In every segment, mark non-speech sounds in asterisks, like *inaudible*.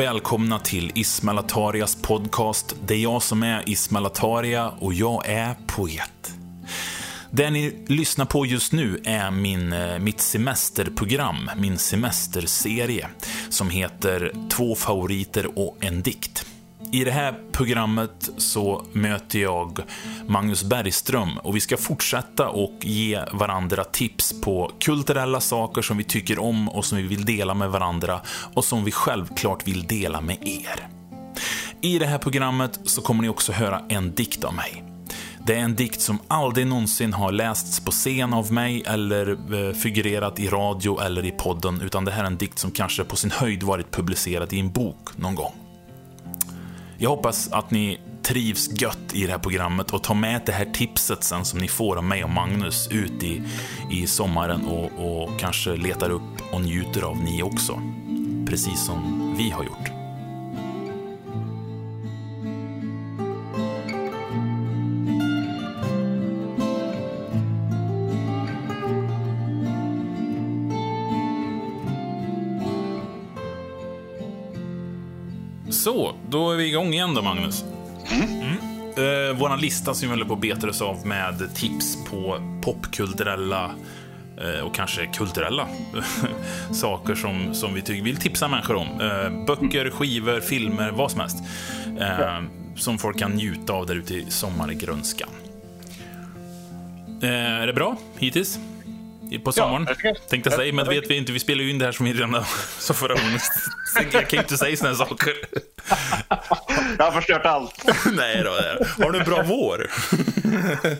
och välkomna till Ismail Atarias podcast. Det är jag som är Ismail Ataria och jag är poet. Det ni lyssnar på just nu är min, eh, mitt semesterprogram, min semesterserie, som heter Två favoriter och en dikt. I det här programmet så möter jag Magnus Bergström och vi ska fortsätta och ge varandra tips på kulturella saker som vi tycker om och som vi vill dela med varandra och som vi självklart vill dela med er. I det här programmet så kommer ni också höra en dikt av mig. Det är en dikt som aldrig någonsin har lästs på scen av mig eller eh, figurerat i radio eller i podden, utan det här är en dikt som kanske på sin höjd varit publicerad i en bok någon gång. Jag hoppas att ni trivs gött i det här programmet och tar med det här tipset sen som ni får av mig och Magnus ut i, i sommaren och, och kanske letar upp och njuter av ni också. Precis som vi har gjort. Då är vi igång igen då, Magnus. Mm. Eh, våran lista som vi håller på att beta oss av med tips på popkulturella eh, och kanske kulturella *laughs* saker som, som vi tycker, vill tipsa människor om. Eh, böcker, skivor, filmer, vad som helst. Eh, som folk kan njuta av där ute i sommargrönskan. Eh, är det bra hittills? På sommaren, Ja, tänkte jag säga, men det vet vi inte. Vi spelar ju in det här som vi redan sa förra gången. Så Jag kan inte säga här saker. *laughs* Jag har förstört allt. *laughs* Nej då. Har du en bra vår?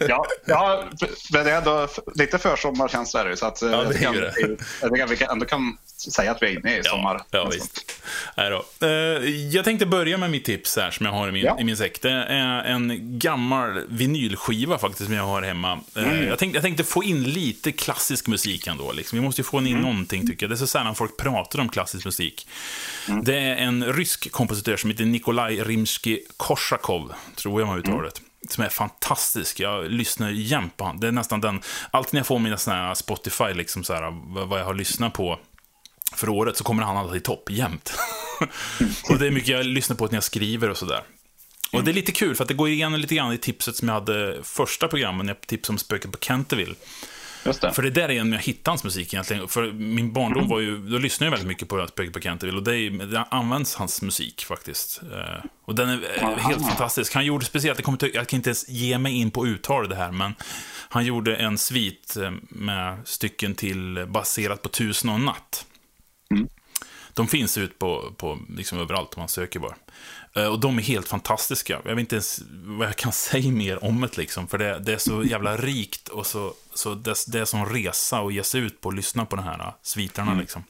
Ja, ja, men det är ändå lite försommarkänsla är det så att eh, Ja, det är ju vi- jag tycker vi kan- ändå kan säga att vi är inne i sommar. Ja, visst. Då. Eh, Jag tänkte börja med mitt tips här som jag har i min, Ja. i min säck. Det är en gammal vinylskiva faktiskt som jag har hemma. Eh, Mm. Jag, tänkte, jag tänkte få in lite klassisk musik ändå. Liksom. Vi måste ju få in Mm. någonting tycker jag. Det är så sällan folk pratar om klassisk musik. Mm. Det är en rysk kompositör som heter Nikolaj Rimsky-Korsakov, tror jag man uttalar det. Som är fantastisk. Jag lyssnar jämt på honom. Det är nästan den... Alltid när jag får mina såna Spotify, liksom så här, vad jag har lyssnat på för året så kommer han alltid i topp jämt. *laughs* och det är mycket jag lyssnar på när jag skriver och sådär. Och det är lite kul för att det går igenom lite grann i tipset som jag hade första programmen, när jag tipsade om Spöket på Canterville. Just det. För det är där igen jag hittade hans musik egentligen. För min barndom var ju, då lyssnade jag väldigt mycket på Spöket på Canterville och det, är, det används hans musik faktiskt. Eh, Och den är eh, helt fantastisk. Han gjorde speciellt, jag, kommer jag kan inte ens ge mig in på uttal det här, men han gjorde en svit eh, med stycken till baserat på Tusen och en natt. De finns ut på, på liksom överallt om man söker bara. Eh, Och de är helt fantastiska. Jag vet inte ens vad jag kan *laughs* säga mer om det liksom. För det, det är så jävla rikt och så, så det, det är som resa att ge sig ut på och lyssna på de här uh, sviterna liksom.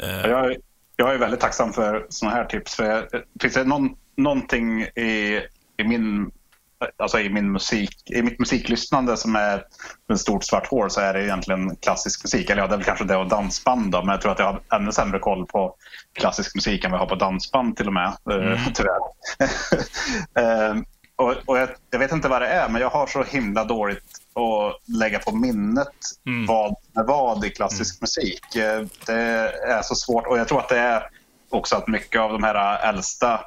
Jag, är- jag är väldigt tacksam för sådana här tips. För jag, finns det någon, någonting i, i min Alltså i, min musik, i mitt musiklyssnande som är ett stort svart hål så är det egentligen klassisk musik. Eller ja, det är väl kanske det och dansband då, men jag tror att jag har ännu sämre koll på klassisk musik än vad jag har på dansband till och med. eh, Tyvärr. *laughs* Eh, och och jag, jag vet inte vad det är, men jag har så himla dåligt att lägga på minnet vad med vad i klassisk musik. Eh, Det är så svårt och jag tror att det är också att mycket av de här äldsta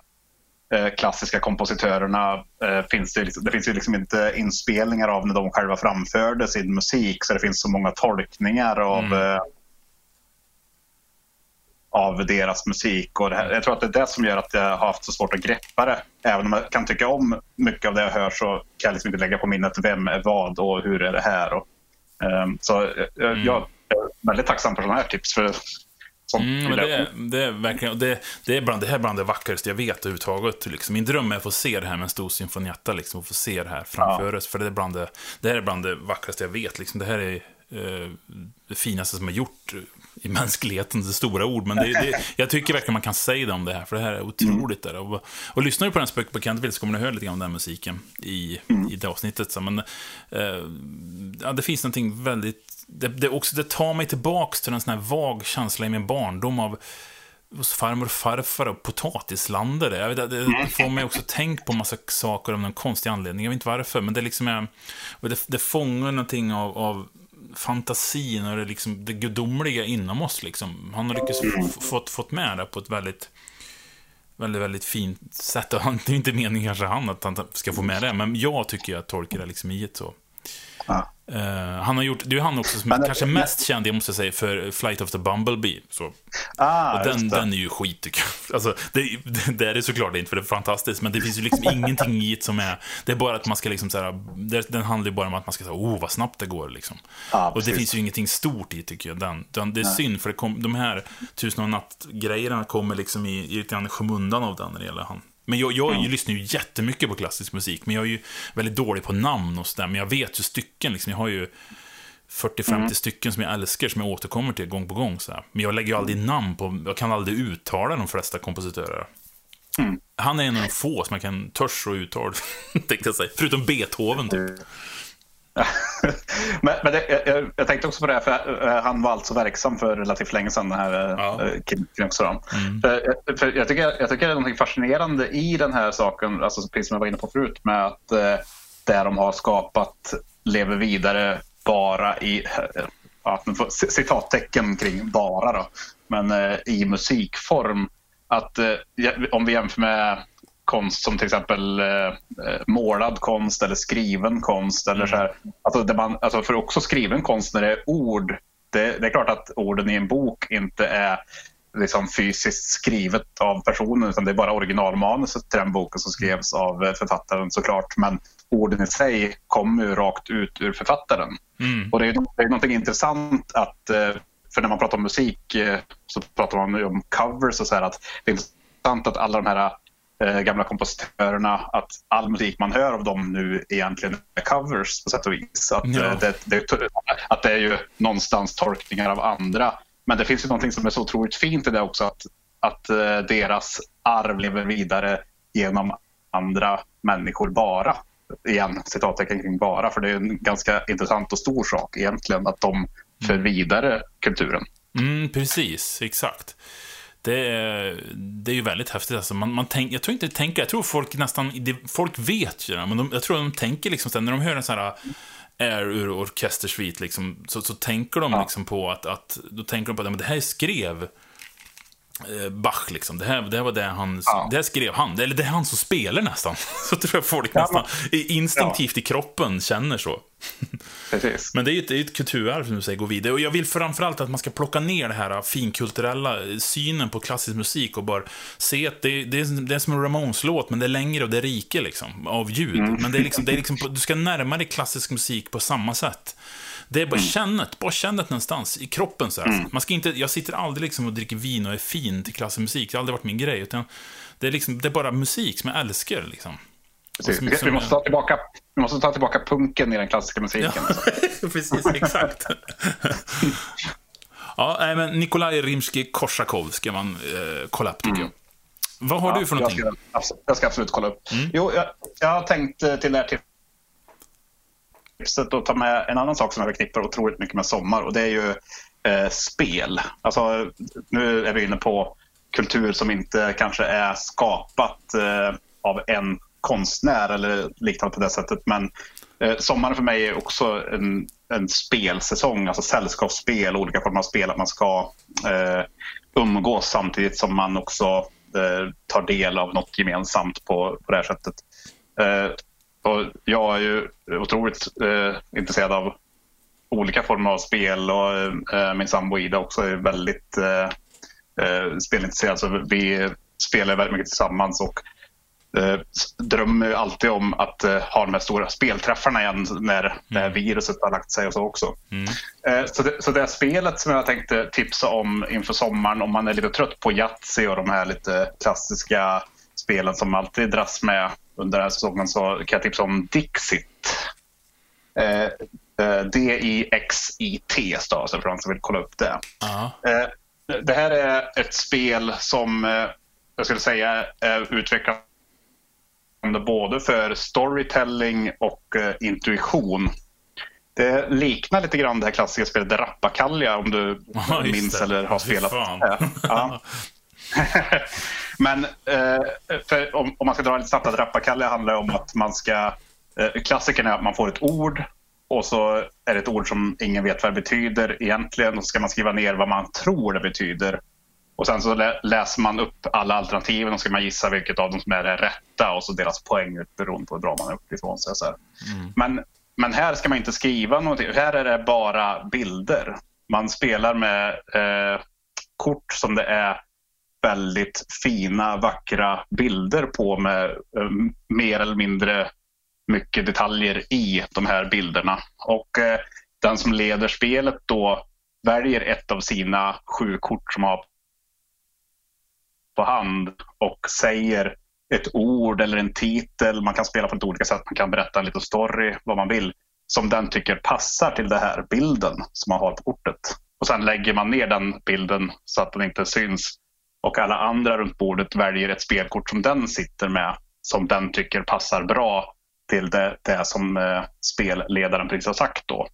klassiska kompositörerna eh, finns det, liksom, det finns ju liksom inte inspelningar av när de själva framförde sin musik så det finns så många tolkningar av, eh, av deras musik. Och det här, jag tror att det är det som gör att jag har haft så svårt att greppa det. Även om jag kan tycka om mycket av det jag hör så kan jag liksom inte lägga på minnet vem är vad och hur är det här. Och, ehm, så eh, jag, jag är väldigt tacksam för sådana här tips. För Mm, men det, är, det är verkligen, det, det, är bland, det här är bland det vackraste jag vet överhuvudtaget. Liksom. Min dröm är att få se det här med en stor symfonietta, liksom, och få se det här framför oss. För det är bland det, det här är bland det vackraste jag vet. Liksom. Det här är eh, det finaste som har gjort i mänsklighetens stora ord. Men det, det, jag tycker verkligen man kan säga det om det här, för det här är otroligt. Där. Och, och lyssnar du på den Spöket på Canterville så kommer du höra lite grann om den musiken i, i det avsnittet. Så, men eh, ja, det finns någonting väldigt det, det, också, det tar mig tillbaks till en sån här vag känsla i min barndom av hos farmor och farfar och potatislandare. Jag vet, det det får mig också tänka på massa saker av någon konstig anledning. Jag vet inte varför, men det liksom är... Det, det fångar någonting av, av fantasin och det, liksom, det gudomliga inom oss. Liksom. Han har lyckats få, fått, fått med det på ett väldigt väldigt, väldigt fint sätt. Och det är inte meningen kanske han att han ska få med det, men jag tycker att tolkar det liksom i ett så. Ja. Uh, han har gjort, det är han också som är kanske mest känd, jag måste säga, för Flight of the Bumblebee. Så. Ah, och den, den är ju skit, tycker jag. Alltså, det, det, är det såklart inte, för det är fantastiskt, men det finns ju liksom *laughs* ingenting i det som är... Det är bara att man ska liksom så det, Den handlar ju bara om att man ska säga, oh, vad snabbt det går, liksom. Ah, och det finns ju ingenting stort i, tycker jag. Den, den, det är Nej. synd, för det kom, de här Tusen och natt-grejerna kommer liksom i, i lite grann skymundan av den när det gäller han. Men jag, jag mm. lyssnar ju jättemycket på klassisk musik, men jag är ju väldigt dålig på namn och sådär. Men jag vet ju stycken, liksom. Jag har ju 40-50 mm. stycken som jag älskar, som jag återkommer till gång på gång. Så Men jag lägger ju aldrig namn på, jag kan aldrig uttala de flesta kompositörer. Mm. Han är en av de få som jag kan törs och uttala, *laughs* tänkte jag säga. Förutom Beethoven, typ. Men, men det, jag, jag, tänkte också på det, för eh, han var alltså verksam för relativt länge sedan, den här eh, ja. Kim Knoxram. Mm. För, för jag, tycker, jag tycker det är något fascinerande i den här saken, alltså precis som jag var inne på förut, med att eh, det de har skapat lever vidare bara i, ja, citattecken kring bara då, men i musikform. Att om vi jämför med konst som till exempel eh, eh, målad konst eller skriven konst. Eller så här. Alltså, man, alltså för också skriven konst när det är ord. Det, det är klart att orden i en bok inte är liksom fysiskt skrivet av personen utan det är bara originalmanuset till den boken som skrevs av eh, författaren såklart. Men orden i sig kommer ju rakt ut ur författaren. Mm. Och det är, det är någonting intressant att eh, för när man pratar om musik så pratar man om covers och så här att det är intressant att alla de här eh, gamla kompositörerna att all musik man hör av dem nu egentligen är covers på sätt och vis. Att, ja. eh, det, det, att det är ju någonstans tolkningar av andra. Men det finns ju någonting som är så otroligt fint i det också att, att eh, deras arv lever vidare genom andra människor bara. Igen, citattecken kring bara, för det är en ganska intressant och stor sak egentligen att de för vidare kulturen. Mm, precis, exakt. Det är, det är ju väldigt häftigt. Alltså man, man tänk, jag tror inte tänker, jag tror folk nästan, folk vet ju det, men de, jag tror de tänker liksom sen när de hör en sån här Air ur orkestersvit, liksom, så, så tänker de liksom på att, att, då tänker de på att men det här skrev Bach liksom. Det här, det här var det han, ja. det här skrev han. Eller det är han som spelar nästan. *laughs* Så tror jag folk ja, nästan instinktivt ja. i kroppen känner så. *laughs* Precis. Men det är ju ett, ett kulturarv som du säger, går vidare. Och jag vill framförallt att man ska plocka ner det här finkulturella synen på klassisk musik och bara se att det, det, är, det är som en Ramones-låt, men det är längre och det är rike liksom, av ljud. Mm. Men det är liksom, det är liksom, du ska närma dig klassisk musik på samma sätt. Det är bara mm. kännet, bara kännet någonstans i kroppen. Så mm. Man ska inte, jag sitter aldrig liksom och dricker vin och är fin till klassisk musik. Det har aldrig varit min grej. Utan det, är liksom, det är bara musik som jag älskar. Liksom. Som, vi, måste ta tillbaka, vi måste ta tillbaka punken i den klassiska musiken. Ja, alltså. *laughs* precis, exakt. *laughs* ja, nej, men Nikolaj Rimsky-Korsakov ska man eh, kolla upp, tycker mm. jag. Vad har ja, du för någonting? Jag ska, jag ska absolut kolla upp. Mm. Jo, jag, jag har tänkt eh, till det här tipset att ta med en annan sak som jag förknippar otroligt mycket med sommar och det är ju eh, spel. Alltså, nu är vi inne på kultur som inte kanske är skapat eh, av en konstnär eller liknande på det sättet. Men eh, sommaren för mig är också en, en spelsäsong, alltså sällskapsspel, olika former av spel. Att man ska eh, umgås samtidigt som man också eh, tar del av något gemensamt på, på det här sättet. Eh, och jag är ju otroligt eh, intresserad av olika former av spel och eh, min sambo Ida också är väldigt eh, eh spelintresserad. Så vi spelar väldigt mycket tillsammans och eh, drömmer alltid om att eh, ha de här stora spelträffarna igen när mm. det här viruset har lagt sig och så också. Mm. Eh, så, det, så det spelet som jag tänkte tipsa om inför sommaren om man är lite trött på Yatzy och de här lite klassiska spelen som alltid dras med under den här säsongen så kan jag tipsa om Dixit. Eh, eh, D-I-X-I-T stavas det för de som vill kolla upp det. Eh, det här är ett spel som eh, jag skulle säga är utvecklande både för storytelling och eh, intuition. Det liknar lite grann det här klassiska spelet Rappakalja om du ja, minns eller har spelat. Ja. *laughs* *laughs* Men eh, om, om, man ska dra lite snabbt att Rappakalle handlar om att man ska... Eh, klassikern är att man får ett ord och så är det ett ord som ingen vet vad det betyder egentligen och så ska man skriva ner vad man tror det betyder. Och sen så läser man upp alla alternativen och ska man gissa vilket av dem som är det rätta och så delas poäng ut beroende på hur bra man är uppifrån sig. Så mm. Men, men här ska man inte skriva någonting. Här är det bara bilder. Man spelar med eh, kort som det är väldigt fina, vackra bilder på med um, mer eller mindre mycket detaljer i de här bilderna. Och eh, den som leder spelet då väljer ett av sina sju kort som har på hand och säger ett ord eller en titel. Man kan spela på lite olika sätt. Man kan berätta en liten story, vad man vill, som den tycker passar till den här bilden som man har på kortet. Och sen lägger man ner den bilden så att den inte syns. Och alla andra runt bordet väljer ett spelkort som den sitter med, som den tycker passar bra till det, det som eh, spelledaren precis har sagt. Då.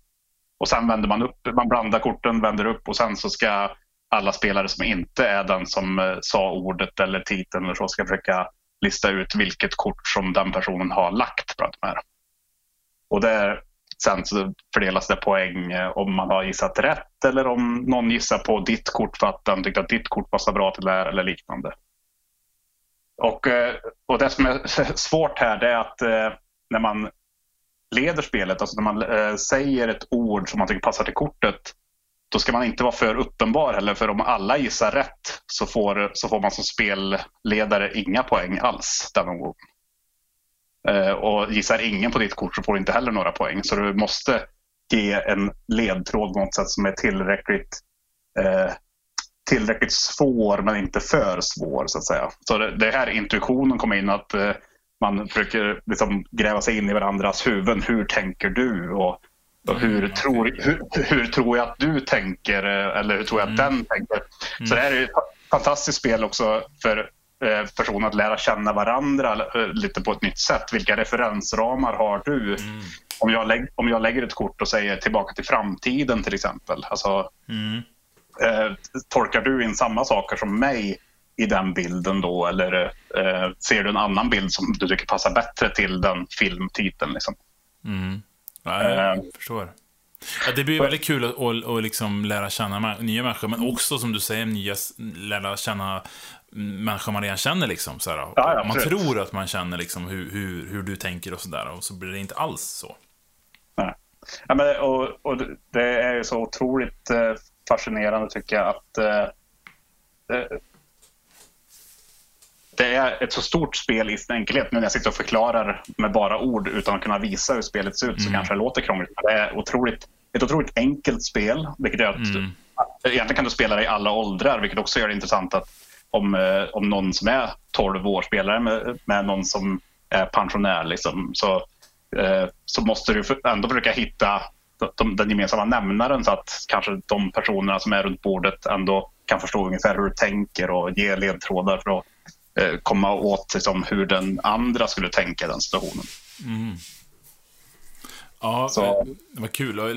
Och sen vänder man upp, man blandar korten, vänder upp och sen så ska alla spelare som inte är den som eh, sa ordet eller titeln eller så ska försöka lista ut vilket kort som den personen har lagt bland de här. Och där, sen så fördelas det poäng eh, om man har gissat rätt eller om någon gissar på ditt kort för att den tyckte att ditt kort passar bra till det här eller liknande. Och, eh, och det som är *laughs* svårt här det är att eh, när man leder spelet, alltså när man säger ett ord som man tycker passar till kortet då ska man inte vara för uppenbar heller för om alla gissar rätt så får, så får man som spelledare inga poäng alls den omgången. Eh, och gissar ingen på ditt kort så får du inte heller några poäng. Så du måste ge en ledtråd på något sätt som är tillräckligt, eh, tillräckligt svår men inte för svår så att säga. Så det, det här intuitionen kommer in att eh, man försöker liksom gräva sig in i varandras huvuden. Hur tänker du? Och och hur, tror, hur, hur, tror jag att du tänker eller hur tror jag att mm. den tänker? Mm. Så det här är ett fantastiskt spel också för eh, personer att lära känna varandra eh, lite på ett nytt sätt. Vilka referensramar har du? Mm. Om, jag lägg, om jag lägger ett kort och säger tillbaka till framtiden till exempel. Alltså, mm. eh, tolkar du in samma saker som mig i den bilden då eller eh, ser du en annan bild som du tycker passar bättre till den filmtiteln? Liksom? Mm. Ja, jag uh, förstår. Ja, det blir väldigt kul att, att, att liksom lära känna nya människor, men också som du säger, nya, lära känna människor man redan känner. Liksom, så ja, ja, man tror att man känner liksom, hur, hur, hur du tänker och sådär, och så blir det inte alls så. Nej. Ja, men, och, och det är ju så otroligt eh, fascinerande tycker jag att eh, det är ett så stort spel i sin enkelhet. Nu när jag sitter och förklarar med bara ord utan att kunna visa hur spelet ser ut så mm. kanske det låter krångligt. Det är otroligt, ett otroligt enkelt spel, vilket gör att mm. egentligen kan du spela det i alla åldrar, vilket också gör det intressant att om, eh, om någon som är 12 år spelar med, med någon som är pensionär liksom, så, eh, så måste du ändå försöka hitta de, den gemensamma nämnaren så att kanske de personerna som är runt bordet ändå kan förstå ungefär hur du tänker och ge ledtrådar för att Eh, komma åt liksom, hur den andra skulle tänka i den situationen. Mm. Ja, så. det var kul.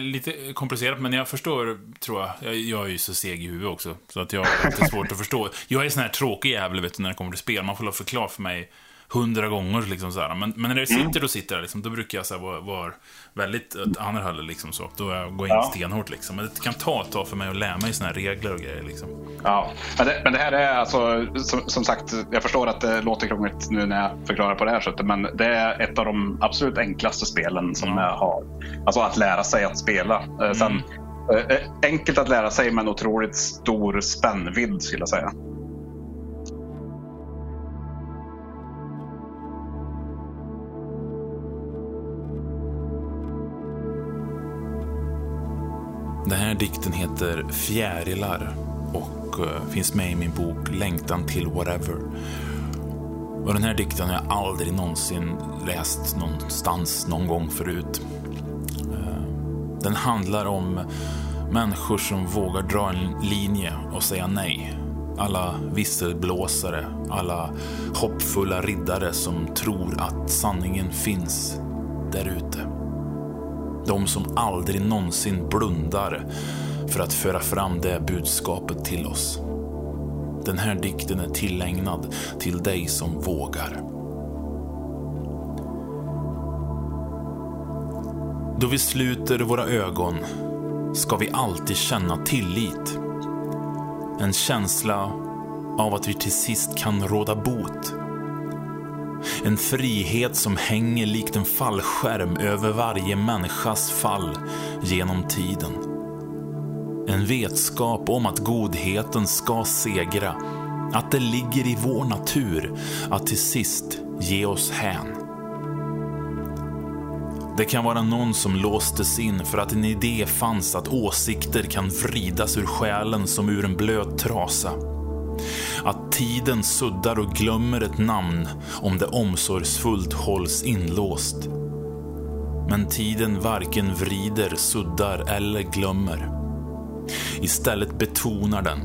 Lite komplicerat, men jag förstår, tror jag. jag. Jag, är ju så seg i huvudet också, så att jag har lite svårt att förstå. Jag är sån här tråkig jävel, vet du, när det kommer till spel. Man får förklara för mig hundra gånger. Liksom, så Men, men när det mm. sitter och sitter där, liksom, då brukar jag så här, vara, vara väldigt hållet. Liksom, så. Då jag går jag in ja. stenhårt. Liksom. Men det kan ta ett tag för mig att lära mig såna här regler och grejer. Liksom. Ja, men det, men det här är alltså, som, som, sagt, jag förstår att det låter krångligt nu när jag förklarar på det här sättet. Men det är ett av de absolut enklaste spelen som ja. jag har. Alltså att lära sig att spela. Eh, mm. Sen, eh, enkelt att lära sig men otroligt stor spännvidd skulle jag säga. Den här dikten heter Fjärilar och eh, finns med i min bok Längtan till whatever. Och den här dikten har jag aldrig någonsin läst någonstans någon gång förut. Eh, den handlar om människor som vågar dra en linje och säga nej. Alla visselblåsare, alla hoppfulla riddare som tror att sanningen finns där ute. De som aldrig någonsin blundar för att föra fram det budskapet till oss. Den här dikten är tillägnad till dig som vågar. Då vi sluter våra ögon ska vi alltid känna tillit. En känsla av att vi till sist kan råda bot. En frihet som hänger likt en fallskärm över varje människas fall genom tiden. En vetskap om att godheten ska segra. Att det ligger i vår natur att till sist ge oss hän. Det kan vara någon som låstes in för att en idé fanns att åsikter kan vridas ur själen som ur en blöt trasa. Tiden suddar och glömmer ett namn om det omsorgsfullt hålls inlåst. Men tiden varken vrider, suddar eller glömmer. Istället betonar den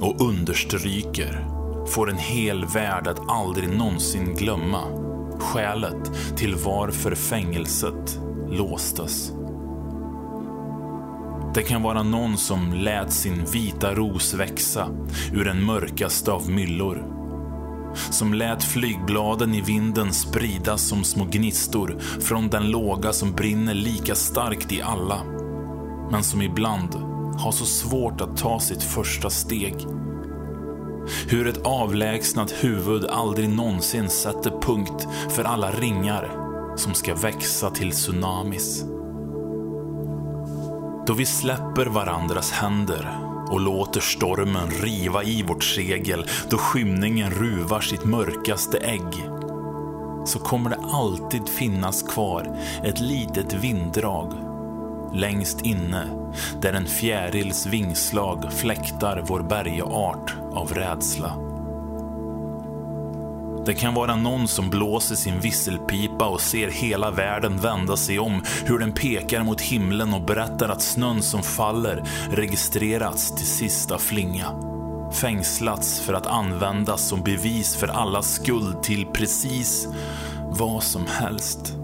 och understryker, får en hel värld att aldrig någonsin glömma skälet till varför fängelset låstes. Det kan vara någon som lät sin vita ros växa ur den mörkaste av myllor. Som lät flygbladen i vinden spridas som små gnistor från den låga som brinner lika starkt i alla. Men som ibland har så svårt att ta sitt första steg. Hur ett avlägsnat huvud aldrig någonsin sätter punkt för alla ringar som ska växa till tsunamis. Då vi släpper varandras händer och låter stormen riva i vårt segel, då skymningen ruvar sitt mörkaste ägg, så kommer det alltid finnas kvar ett litet vinddrag längst inne där en fjärils vingslag fläktar vår bergart av rädsla. Det kan vara någon som blåser sin visselpipa och ser hela världen vända sig om. Hur den pekar mot himlen och berättar att snön som faller registrerats till sista flinga. Fängslats för att användas som bevis för allas skuld till precis vad som helst.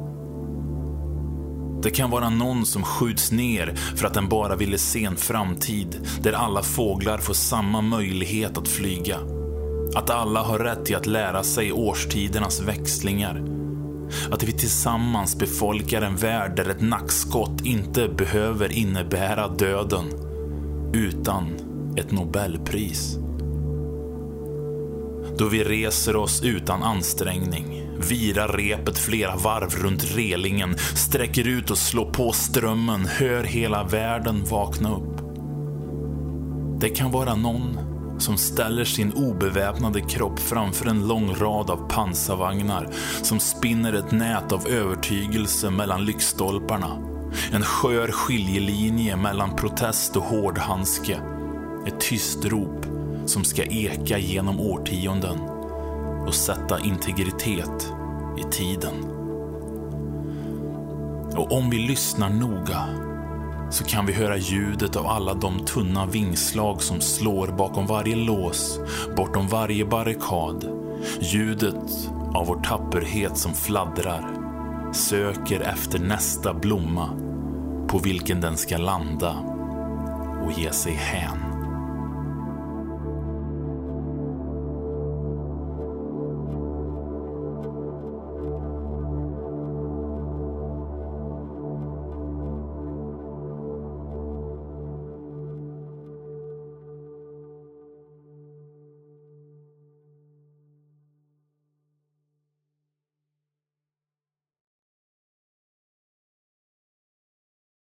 Det kan vara någon som skjuts ner för att den bara ville se en framtid där alla fåglar får samma möjlighet att flyga. Att alla har rätt till att lära sig årstidernas växlingar. Att vi tillsammans befolkar en värld där ett nackskott inte behöver innebära döden. Utan ett Nobelpris. Då vi reser oss utan ansträngning, virar repet flera varv runt relingen, sträcker ut och slår på strömmen, hör hela världen vakna upp. Det kan vara någon som ställer sin obeväpnade kropp framför en lång rad av pansarvagnar som spinner ett nät av övertygelse mellan lyktstolparna. En skör skiljelinje mellan protest och hårdhandske. Ett tyst rop som ska eka genom årtionden och sätta integritet i tiden. Och om vi lyssnar noga så kan vi höra ljudet av alla de tunna vingslag som slår bakom varje lås, bortom varje barrikad. Ljudet av vår tapperhet som fladdrar, söker efter nästa blomma på vilken den ska landa och ge sig hän.